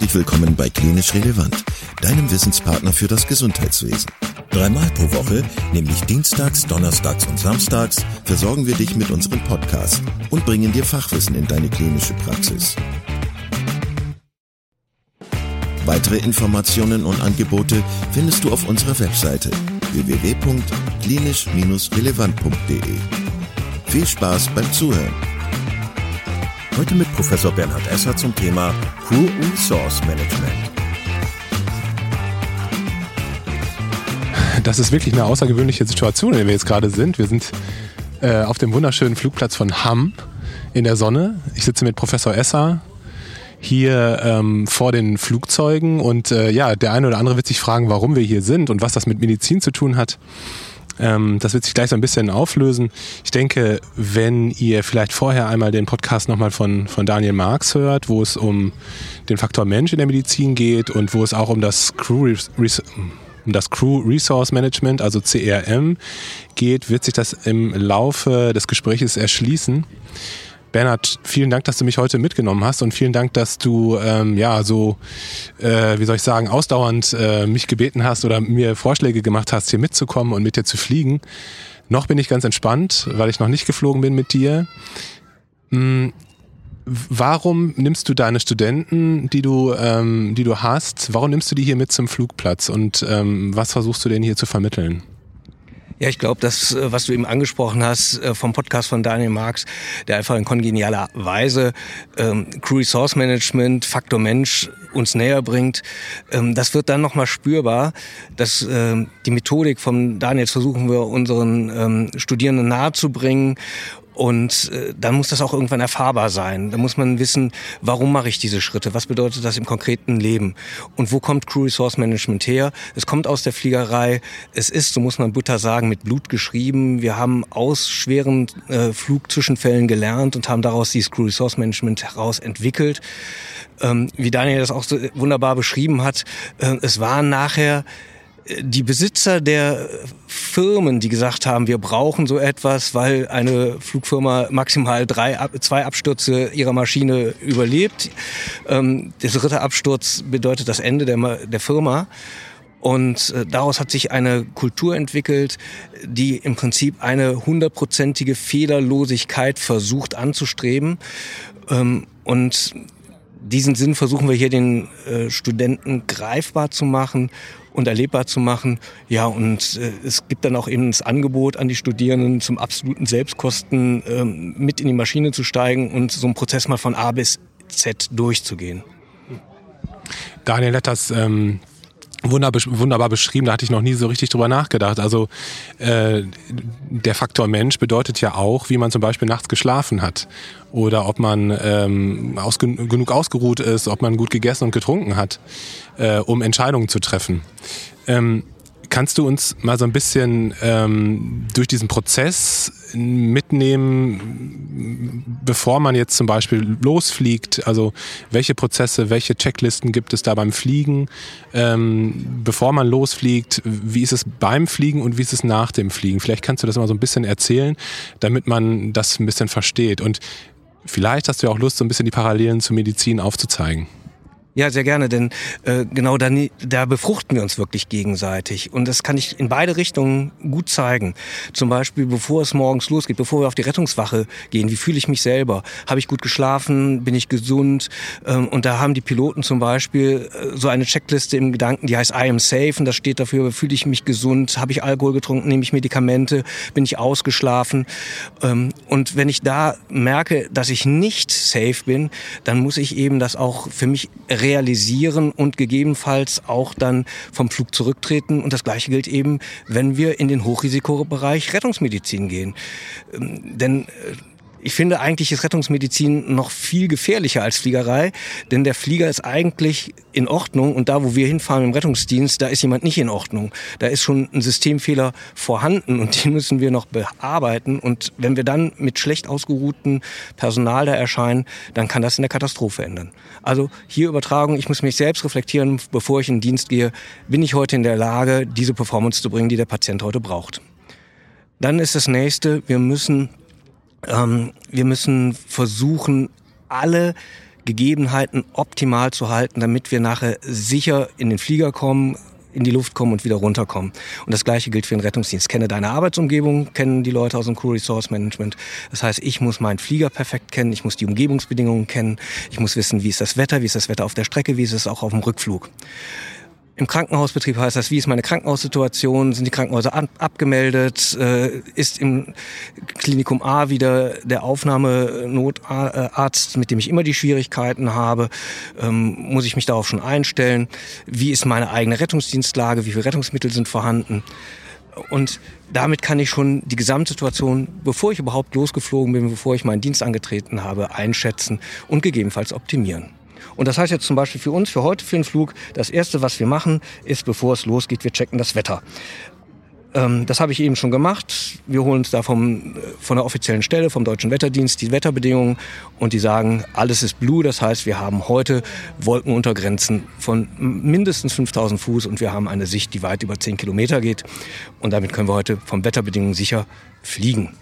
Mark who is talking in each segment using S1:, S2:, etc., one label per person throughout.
S1: Herzlich willkommen bei Klinisch Relevant, deinem Wissenspartner für das Gesundheitswesen. Dreimal pro Woche, nämlich Dienstags, Donnerstags und Samstags, versorgen wir dich mit unserem Podcast und bringen dir Fachwissen in deine klinische Praxis. Weitere Informationen und Angebote findest du auf unserer Webseite www.klinisch-relevant.de. Viel Spaß beim Zuhören! Heute mit Professor Bernhard Esser zum Thema Crew Resource Management.
S2: Das ist wirklich eine außergewöhnliche Situation, in der wir jetzt gerade sind. Wir sind äh, auf dem wunderschönen Flugplatz von Hamm in der Sonne. Ich sitze mit Professor Esser hier ähm, vor den Flugzeugen und äh, ja, der eine oder andere wird sich fragen, warum wir hier sind und was das mit Medizin zu tun hat. Ähm, das wird sich gleich so ein bisschen auflösen. Ich denke, wenn ihr vielleicht vorher einmal den Podcast nochmal von, von Daniel Marx hört, wo es um den Faktor Mensch in der Medizin geht und wo es auch um das Crew um das Crew Resource Management, also CRM, geht, wird sich das im Laufe des Gesprächs erschließen. Bernhard, vielen Dank, dass du mich heute mitgenommen hast und vielen Dank, dass du ähm, ja so, äh, wie soll ich sagen, ausdauernd äh, mich gebeten hast oder mir Vorschläge gemacht hast, hier mitzukommen und mit dir zu fliegen. Noch bin ich ganz entspannt, weil ich noch nicht geflogen bin mit dir. Hm, warum nimmst du deine Studenten, die du, ähm, die du hast, warum nimmst du die hier mit zum Flugplatz und ähm, was versuchst du denen hier zu vermitteln?
S3: Ja, ich glaube, das, äh, was du eben angesprochen hast äh, vom Podcast von Daniel Marx, der einfach in kongenialer Weise ähm, Crew Resource Management, Faktor Mensch uns näher bringt, ähm, das wird dann nochmal spürbar. Dass, ähm, die Methodik von Daniel versuchen wir unseren ähm, Studierenden nahezubringen und äh, dann muss das auch irgendwann erfahrbar sein. Da muss man wissen, warum mache ich diese Schritte? Was bedeutet das im konkreten Leben? Und wo kommt Crew Resource Management her? Es kommt aus der Fliegerei. Es ist, so muss man Butter sagen, mit Blut geschrieben. Wir haben aus schweren äh, Flugzwischenfällen gelernt und haben daraus dieses Crew Resource Management heraus entwickelt. Ähm, wie Daniel das auch so wunderbar beschrieben hat, äh, es waren nachher die Besitzer der Firmen, die gesagt haben, wir brauchen so etwas, weil eine Flugfirma maximal drei, zwei Abstürze ihrer Maschine überlebt. Ähm, der dritte Absturz bedeutet das Ende der, der Firma. Und äh, daraus hat sich eine Kultur entwickelt, die im Prinzip eine hundertprozentige Fehlerlosigkeit versucht anzustreben. Ähm, und diesen Sinn versuchen wir hier den äh, Studenten greifbar zu machen und erlebbar zu machen. Ja, und äh, es gibt dann auch eben das Angebot an die Studierenden zum absoluten Selbstkosten ähm, mit in die Maschine zu steigen und so einen Prozess mal von A bis Z durchzugehen.
S2: Daniel hat das ähm, wunderbar beschrieben, da hatte ich noch nie so richtig drüber nachgedacht. Also äh, der Faktor Mensch bedeutet ja auch, wie man zum Beispiel nachts geschlafen hat oder ob man ähm, aus, genug ausgeruht ist, ob man gut gegessen und getrunken hat, äh, um Entscheidungen zu treffen. Ähm, Kannst du uns mal so ein bisschen ähm, durch diesen Prozess mitnehmen, bevor man jetzt zum Beispiel losfliegt? Also welche Prozesse, welche Checklisten gibt es da beim Fliegen? Ähm, bevor man losfliegt, wie ist es beim Fliegen und wie ist es nach dem Fliegen? Vielleicht kannst du das mal so ein bisschen erzählen, damit man das ein bisschen versteht. Und vielleicht hast du ja auch Lust, so ein bisschen die Parallelen zur Medizin aufzuzeigen.
S3: Ja, sehr gerne, denn äh, genau da, da befruchten wir uns wirklich gegenseitig. Und das kann ich in beide Richtungen gut zeigen. Zum Beispiel, bevor es morgens losgeht, bevor wir auf die Rettungswache gehen, wie fühle ich mich selber? Habe ich gut geschlafen? Bin ich gesund? Ähm, und da haben die Piloten zum Beispiel äh, so eine Checkliste im Gedanken, die heißt I am safe und das steht dafür, fühle ich mich gesund? Habe ich Alkohol getrunken? Nehme ich Medikamente? Bin ich ausgeschlafen? Ähm, und wenn ich da merke, dass ich nicht safe bin, dann muss ich eben das auch für mich realisieren und gegebenenfalls auch dann vom Flug zurücktreten. Und das Gleiche gilt eben, wenn wir in den Hochrisikobereich Rettungsmedizin gehen. Ähm, denn äh, ich finde eigentlich ist Rettungsmedizin noch viel gefährlicher als Fliegerei, denn der Flieger ist eigentlich in Ordnung und da, wo wir hinfahren im Rettungsdienst, da ist jemand nicht in Ordnung. Da ist schon ein Systemfehler vorhanden und den müssen wir noch bearbeiten und wenn wir dann mit schlecht ausgeruhtem Personal da erscheinen, dann kann das in der Katastrophe ändern. Also hier Übertragung, ich muss mich selbst reflektieren, bevor ich in den Dienst gehe, bin ich heute in der Lage, diese Performance zu bringen, die der Patient heute braucht. Dann ist das nächste, wir müssen ähm, wir müssen versuchen, alle Gegebenheiten optimal zu halten, damit wir nachher sicher in den Flieger kommen, in die Luft kommen und wieder runterkommen. Und das Gleiche gilt für den Rettungsdienst. Kenne deine Arbeitsumgebung, kennen die Leute aus dem Crew Resource Management. Das heißt, ich muss meinen Flieger perfekt kennen, ich muss die Umgebungsbedingungen kennen, ich muss wissen, wie ist das Wetter, wie ist das Wetter auf der Strecke, wie ist es auch auf dem Rückflug. Im Krankenhausbetrieb heißt das, wie ist meine Krankenhaussituation? Sind die Krankenhäuser ab abgemeldet? Äh, ist im Klinikum A wieder der Aufnahmenotarzt, mit dem ich immer die Schwierigkeiten habe? Ähm, muss ich mich darauf schon einstellen? Wie ist meine eigene Rettungsdienstlage? Wie viele Rettungsmittel sind vorhanden? Und damit kann ich schon die Gesamtsituation, bevor ich überhaupt losgeflogen bin, bevor ich meinen Dienst angetreten habe, einschätzen und gegebenenfalls optimieren. Und das heißt jetzt zum Beispiel für uns, für heute, für den Flug, das Erste, was wir machen, ist, bevor es losgeht, wir checken das Wetter. Ähm, das habe ich eben schon gemacht. Wir holen uns da vom, von der offiziellen Stelle, vom Deutschen Wetterdienst, die Wetterbedingungen und die sagen, alles ist blue. Das heißt, wir haben heute Wolkenuntergrenzen von mindestens 5000 Fuß und wir haben eine Sicht, die weit über 10 Kilometer geht. Und damit können wir heute vom Wetterbedingungen sicher fliegen.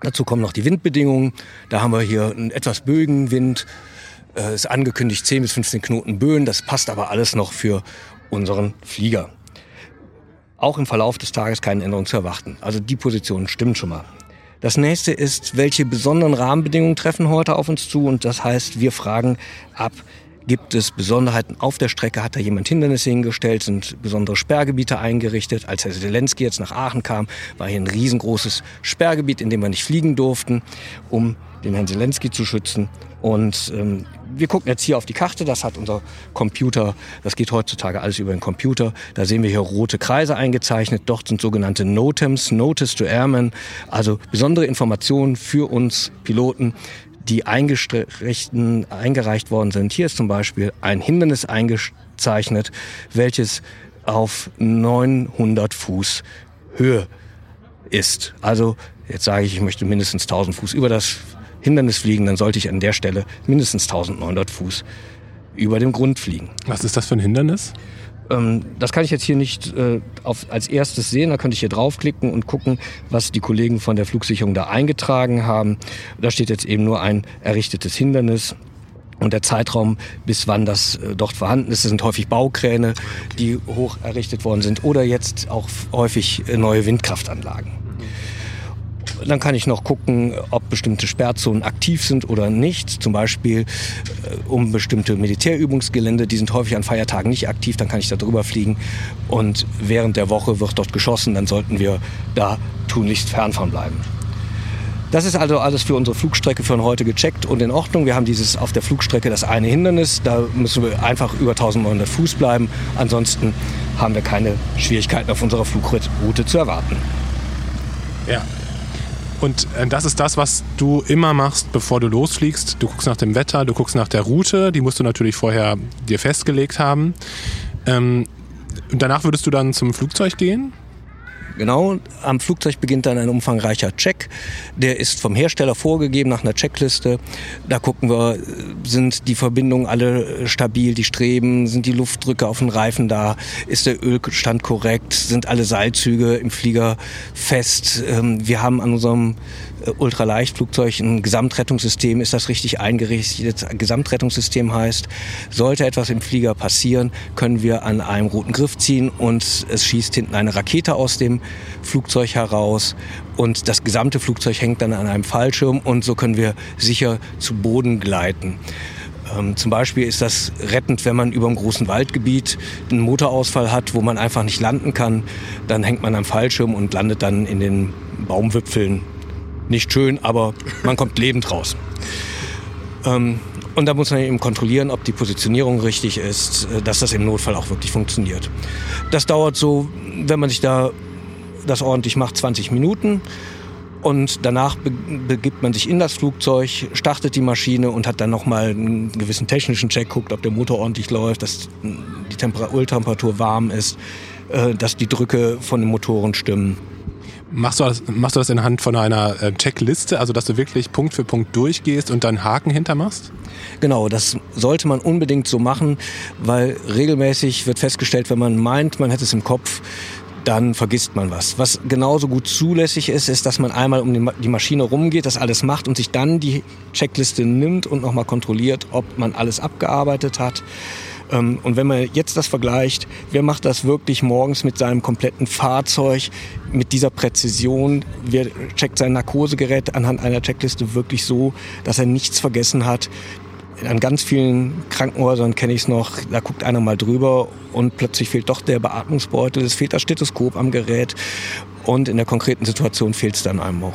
S3: Dazu kommen noch die Windbedingungen. Da haben wir hier einen etwas böigen Wind, äh, ist angekündigt 10 bis 15 Knoten Böen. Das passt aber alles noch für unseren Flieger. Auch im Verlauf des Tages keine Änderung zu erwarten. Also die Position stimmt schon mal. Das nächste ist, welche besonderen Rahmenbedingungen treffen heute auf uns zu? Und das heißt, wir fragen ab, Gibt es Besonderheiten auf der Strecke? Hat da jemand Hindernisse hingestellt? Sind besondere Sperrgebiete eingerichtet? Als Herr Zelensky jetzt nach Aachen kam, war hier ein riesengroßes Sperrgebiet, in dem wir nicht fliegen durften, um den Herrn Zelensky zu schützen. Und ähm, wir gucken jetzt hier auf die Karte, das hat unser Computer, das geht heutzutage alles über den Computer. Da sehen wir hier rote Kreise eingezeichnet. Dort sind sogenannte NOTAMs, Notice to Airmen, also besondere Informationen für uns Piloten, die eingereicht worden sind. Hier ist zum Beispiel ein Hindernis eingezeichnet, welches auf 900 Fuß Höhe ist. Also jetzt sage ich, ich möchte mindestens 1000 Fuß über das Hindernis fliegen, dann sollte ich an der Stelle mindestens 1900 Fuß über dem Grund fliegen.
S2: Was ist das für ein Hindernis?
S3: Ähm, das kann ich jetzt hier nicht äh, auf, als erstes sehen. Da könnte ich hier draufklicken und gucken, was die Kollegen von der Flugsicherung da eingetragen haben. Da steht jetzt eben nur ein errichtetes Hindernis. Und der Zeitraum, bis wann das äh, dort vorhanden ist, das sind häufig Baukräne, die hoch errichtet worden sind oder jetzt auch häufig äh, neue Windkraftanlagen. Dann kann ich noch gucken, ob bestimmte Sperrzonen aktiv sind oder nicht. Zum Beispiel äh, um bestimmte Militärübungsgelände, die sind häufig an Feiertagen nicht aktiv, dann kann ich da drüber fliegen. Und während der Woche wird dort geschossen, dann sollten wir da tunlichst fern von bleiben. Das ist also alles für unsere Flugstrecke von heute gecheckt und in Ordnung. Wir haben dieses auf der Flugstrecke das eine Hindernis. Da müssen wir einfach über 1900 Fuß bleiben. Ansonsten haben wir keine Schwierigkeiten auf unserer Flugroute zu erwarten.
S2: Ja, und äh, das ist das, was du immer machst, bevor du losfliegst. Du guckst nach dem Wetter, du guckst nach der Route, die musst du natürlich vorher dir festgelegt haben. Ähm, danach würdest du dann zum Flugzeug gehen?
S3: Genau, am Flugzeug beginnt dann ein umfangreicher Check. Der ist vom Hersteller vorgegeben nach einer Checkliste. Da gucken wir, sind die Verbindungen alle stabil, die Streben, sind die Luftdrücke auf den Reifen da, ist der Ölstand korrekt, sind alle Seilzüge im Flieger fest. Ähm, wir haben an unserem äh, Ultraleichtflugzeug ein Gesamtrettungssystem, ist das richtig eingerichtet? Gesamtrettungssystem heißt, sollte etwas im Flieger passieren, können wir an einem roten Griff ziehen und es schießt hinten eine Rakete aus dem Flugzeug heraus und das gesamte Flugzeug hängt dann an einem Fallschirm und so können wir sicher zu Boden gleiten. Ähm, zum Beispiel ist das rettend, wenn man über einem großen Waldgebiet einen Motorausfall hat, wo man einfach nicht landen kann. Dann hängt man am Fallschirm und landet dann in den Baumwipfeln nicht schön, aber man kommt lebend raus. Ähm, und da muss man eben kontrollieren, ob die Positionierung richtig ist, äh, dass das im Notfall auch wirklich funktioniert. Das dauert so, wenn man sich da das ordentlich macht, 20 Minuten. Und danach begibt man sich in das Flugzeug, startet die Maschine und hat dann nochmal einen gewissen technischen Check, guckt, ob der Motor ordentlich läuft, dass die Öltemperatur warm ist, äh, dass die Drücke von den Motoren stimmen.
S2: Machst du, das, machst du das anhand von einer äh, Checkliste, also dass du wirklich Punkt für Punkt durchgehst und dann Haken hintermachst?
S3: Genau, das sollte man unbedingt so machen, weil regelmäßig wird festgestellt, wenn man meint, man hätte es im Kopf, dann vergisst man was. Was genauso gut zulässig ist, ist, dass man einmal um die Maschine rumgeht, das alles macht und sich dann die Checkliste nimmt und nochmal kontrolliert, ob man alles abgearbeitet hat. Ähm, und wenn man jetzt das vergleicht, wer macht das wirklich morgens mit seinem kompletten Fahrzeug, mit dieser Präzision, wer checkt sein Narkosegerät anhand einer Checkliste wirklich so, dass er nichts vergessen hat, an ganz vielen Krankenhäusern kenne ich es noch, da guckt einer mal drüber und plötzlich fehlt doch der Beatmungsbeutel, es fehlt das Stethoskop am Gerät und in der konkreten Situation fehlt es dann einem auch.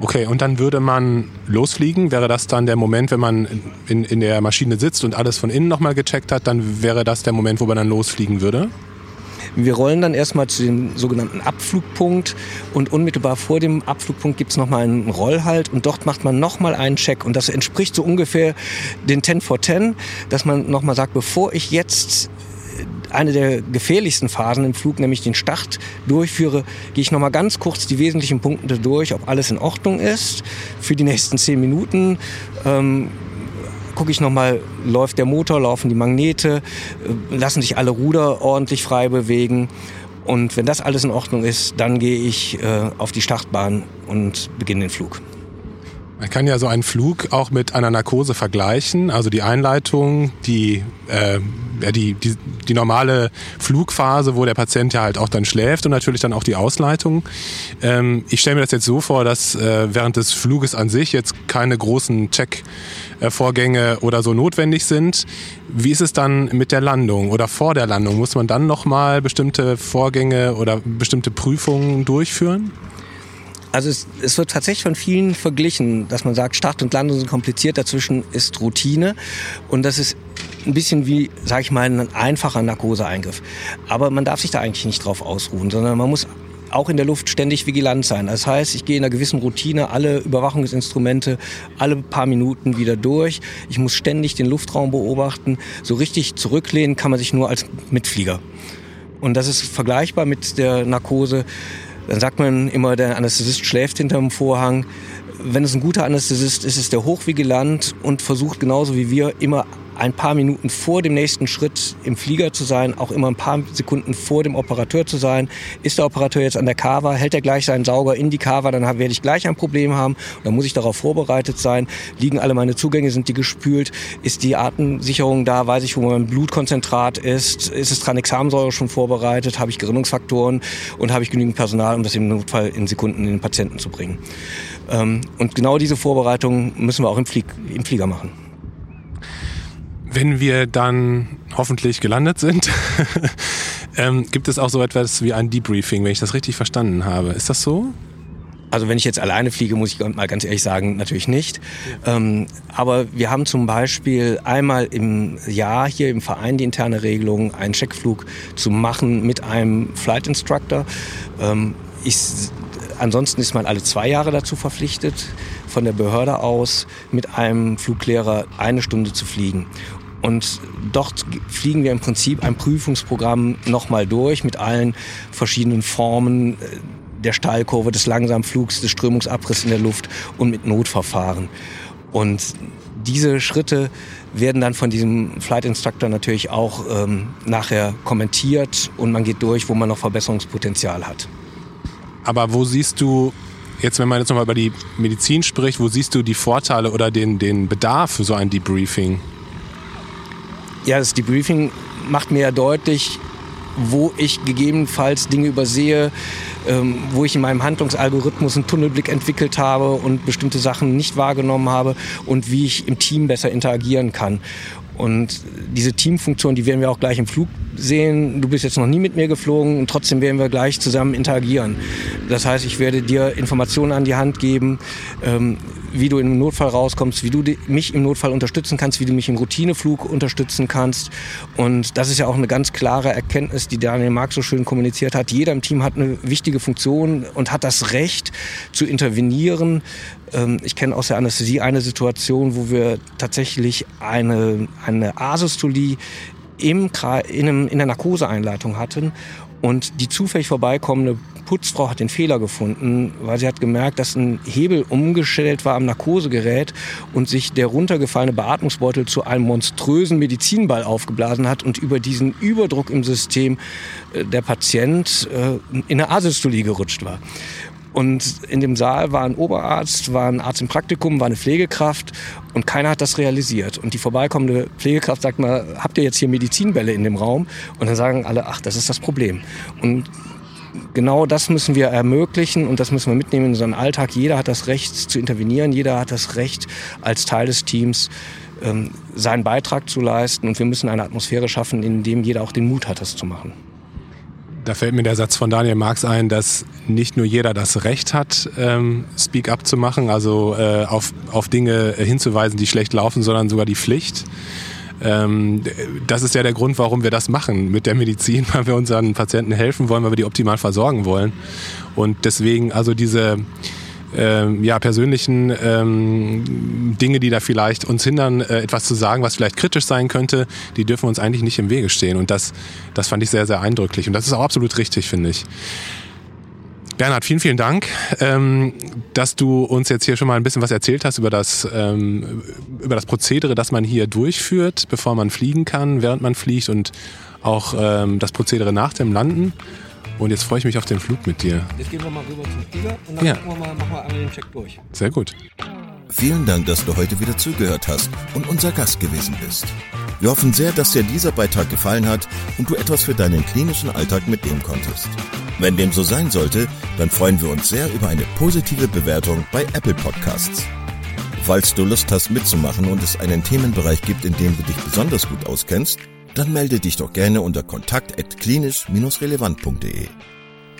S2: Okay, und dann würde man losfliegen. Wäre das dann der Moment, wenn man in, in der Maschine sitzt und alles von innen nochmal gecheckt hat, dann wäre das der Moment, wo man dann losfliegen würde?
S3: Wir rollen dann erstmal zu dem sogenannten Abflugpunkt und unmittelbar vor dem Abflugpunkt gibt es nochmal einen Rollhalt und dort macht man nochmal einen Check und das entspricht so ungefähr den 10 for 10, dass man nochmal sagt, bevor ich jetzt eine der gefährlichsten Phasen im Flug, nämlich den Start, durchführe, gehe ich nochmal ganz kurz die wesentlichen Punkte durch, ob alles in Ordnung ist für die nächsten zehn Minuten. Ähm, gucke ich nochmal, läuft der Motor, laufen die Magnete, äh, lassen sich alle Ruder ordentlich frei bewegen. Und wenn das alles in Ordnung ist, dann gehe ich äh, auf die Startbahn und beginne den Flug.
S2: Man kann ja so einen Flug auch mit einer Narkose vergleichen. Also die Einleitung, die, äh, die, die, die normale Flugphase, wo der Patient ja halt auch dann schläft und natürlich dann auch die Ausleitung. Ähm, ich stelle mir das jetzt so vor, dass äh, während des Fluges an sich jetzt keine großen Check-Vorgänge oder so notwendig sind. Wie ist es dann mit der Landung oder vor der Landung? Muss man dann nochmal bestimmte Vorgänge oder bestimmte Prüfungen durchführen?
S3: Also es, es, wird tatsächlich von vielen verglichen, dass man sagt, Start und Landung sind kompliziert, dazwischen ist Routine und das ist ein bisschen wie, sage ich mal, ein einfacher Narkoseeingriff. Aber man darf sich da eigentlich nicht drauf ausruhen, sondern man muss auch in der Luft ständig vigilant sein. Das heißt, ich gehe in einer gewissen Routine alle Überwachungsinstrumente alle paar Minuten wieder durch. Ich muss ständig den Luftraum beobachten. So richtig zurücklehnen kann man sich nur als Mitflieger. Und das ist vergleichbar mit der Narkose. Dann sagt man immer, der Anästhesist schläft hinterm Vorhang. Wenn es ein guter Anästhesist ist, ist der hochvigilant und versucht genauso wie wir immer ein paar Minuten vor dem nächsten Schritt im Flieger zu sein, auch immer ein paar Sekunden vor dem Operateur zu sein. Ist der Operateur jetzt an der Kava, hält er gleich seinen Sauger in die Kava, dann werde ich gleich ein Problem haben. Dann muss ich darauf vorbereitet sein. Liegen alle meine Zugänge, sind die gespült? Ist die Atemsicherung da? Weiß ich, wo mein Blutkonzentrat ist? Ist es Tranexamsäure schon vorbereitet? Habe ich Gerinnungsfaktoren? Und habe ich genügend Personal, um das im Notfall in Sekunden in den Patienten zu bringen? Ähm, und genau diese Vorbereitung müssen wir auch im, Flieg im Flieger machen.
S2: Wenn wir dann hoffentlich gelandet sind, ähm, gibt es auch so etwas wie ein Debriefing, wenn ich das richtig verstanden habe. Ist das so?
S3: Also wenn ich jetzt alleine fliege, muss ich mal ganz ehrlich sagen, natürlich nicht. Ähm, aber wir haben zum Beispiel einmal im Jahr hier im Verein die interne Regelung, einen Checkflug zu machen mit einem Flight Instructor. Ähm, ich, ansonsten ist man alle zwei Jahre dazu verpflichtet, von der Behörde aus mit einem Fluglehrer eine Stunde zu fliegen. Und dort fliegen wir im Prinzip ein Prüfungsprogramm nochmal durch mit allen verschiedenen Formen äh, der Steilkurve, des Langsamflugs, des Strömungsabrisses in der Luft und mit Notverfahren. Und diese Schritte werden dann von diesem Flight Instructor natürlich auch ähm, nachher kommentiert und man geht durch, wo man noch Verbesserungspotenzial hat.
S2: Aber wo siehst du, jetzt wenn man jetzt nochmal über die Medizin spricht, wo siehst du die Vorteile oder den, den Bedarf für so ein Debriefing?
S3: Ja, das Debriefing macht mir ja deutlich, wo ich gegebenenfalls Dinge übersehe, ähm, wo ich in meinem Handlungsalgorithmus einen Tunnelblick entwickelt habe und bestimmte Sachen nicht wahrgenommen habe und wie ich im Team besser interagieren kann. Und diese Teamfunktion, die werden wir auch gleich im Flug sehen. Du bist jetzt noch nie mit mir geflogen und trotzdem werden wir gleich zusammen interagieren. Das heißt, ich werde dir Informationen an die Hand geben, ähm, wie du im Notfall rauskommst, wie du mich im Notfall unterstützen kannst, wie du mich im Routineflug unterstützen kannst. Und das ist ja auch eine ganz klare Erkenntnis, die Daniel Mark so schön kommuniziert hat. Jeder im Team hat eine wichtige Funktion und hat das Recht zu intervenieren. Ähm, ich kenne aus der Anästhesie eine Situation, wo wir tatsächlich eine, eine Asystolie im, in, einem, in der Narkoseeinleitung hatten und die zufällig vorbeikommende Putzfrau hat den Fehler gefunden, weil sie hat gemerkt, dass ein Hebel umgestellt war am Narkosegerät und sich der runtergefallene Beatmungsbeutel zu einem monströsen Medizinball aufgeblasen hat und über diesen Überdruck im System äh, der Patient äh, in eine Asystolie gerutscht war. Und in dem Saal war ein Oberarzt, war ein Arzt im Praktikum, war eine Pflegekraft und keiner hat das realisiert. Und die vorbeikommende Pflegekraft sagt mal, habt ihr jetzt hier Medizinbälle in dem Raum? Und dann sagen alle, ach, das ist das Problem. Und genau das müssen wir ermöglichen und das müssen wir mitnehmen in unseren Alltag. Jeder hat das Recht zu intervenieren, jeder hat das Recht als Teil des Teams ähm, seinen Beitrag zu leisten und wir müssen eine Atmosphäre schaffen, in dem jeder auch den Mut hat, das zu machen.
S2: Da fällt mir der Satz von Daniel Marx ein, dass nicht nur jeder das Recht hat, ähm, Speak Up zu machen, also äh, auf, auf Dinge hinzuweisen, die schlecht laufen, sondern sogar die Pflicht. Ähm, das ist ja der Grund, warum wir das machen mit der Medizin, weil wir unseren Patienten helfen wollen, weil wir die optimal versorgen wollen. Und deswegen also diese ähm, ja, persönlichen ähm, Dinge, die da vielleicht uns hindern, äh, etwas zu sagen, was vielleicht kritisch sein könnte, die dürfen uns eigentlich nicht im Wege stehen. Und das, das fand ich sehr, sehr eindrücklich. Und das ist auch absolut richtig, finde ich. Bernhard, vielen, vielen Dank, ähm, dass du uns jetzt hier schon mal ein bisschen was erzählt hast über das, ähm, über das Prozedere, das man hier durchführt, bevor man fliegen kann, während man fliegt und auch ähm, das Prozedere nach dem Landen. Und jetzt freue ich mich auf den Flug mit dir.
S3: Jetzt gehen wir mal rüber zum Flieger und dann ja. wir mal, machen wir einmal den Check durch.
S2: Sehr gut.
S1: Vielen Dank, dass du heute wieder zugehört hast und unser Gast gewesen bist. Wir hoffen sehr, dass dir dieser Beitrag gefallen hat und du etwas für deinen klinischen Alltag mitnehmen konntest. Wenn dem so sein sollte, dann freuen wir uns sehr über eine positive Bewertung bei Apple Podcasts. Falls du Lust hast mitzumachen und es einen Themenbereich gibt, in dem du dich besonders gut auskennst, dann melde dich doch gerne unter kontakt.klinisch-relevant.de.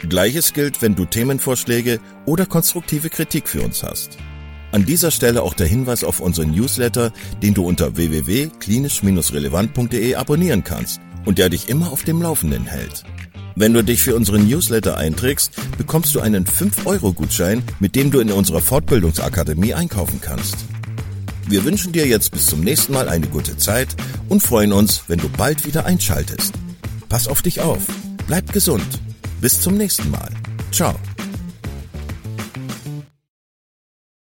S1: Gleiches gilt, wenn du Themenvorschläge oder konstruktive Kritik für uns hast. An dieser Stelle auch der Hinweis auf unseren Newsletter, den du unter www.klinisch-relevant.de abonnieren kannst und der dich immer auf dem Laufenden hält. Wenn du dich für unseren Newsletter einträgst, bekommst du einen 5-Euro-Gutschein, mit dem du in unserer Fortbildungsakademie einkaufen kannst. Wir wünschen dir jetzt bis zum nächsten Mal eine gute Zeit und freuen uns, wenn du bald wieder einschaltest. Pass auf dich auf, bleib gesund. Bis zum nächsten Mal. Ciao.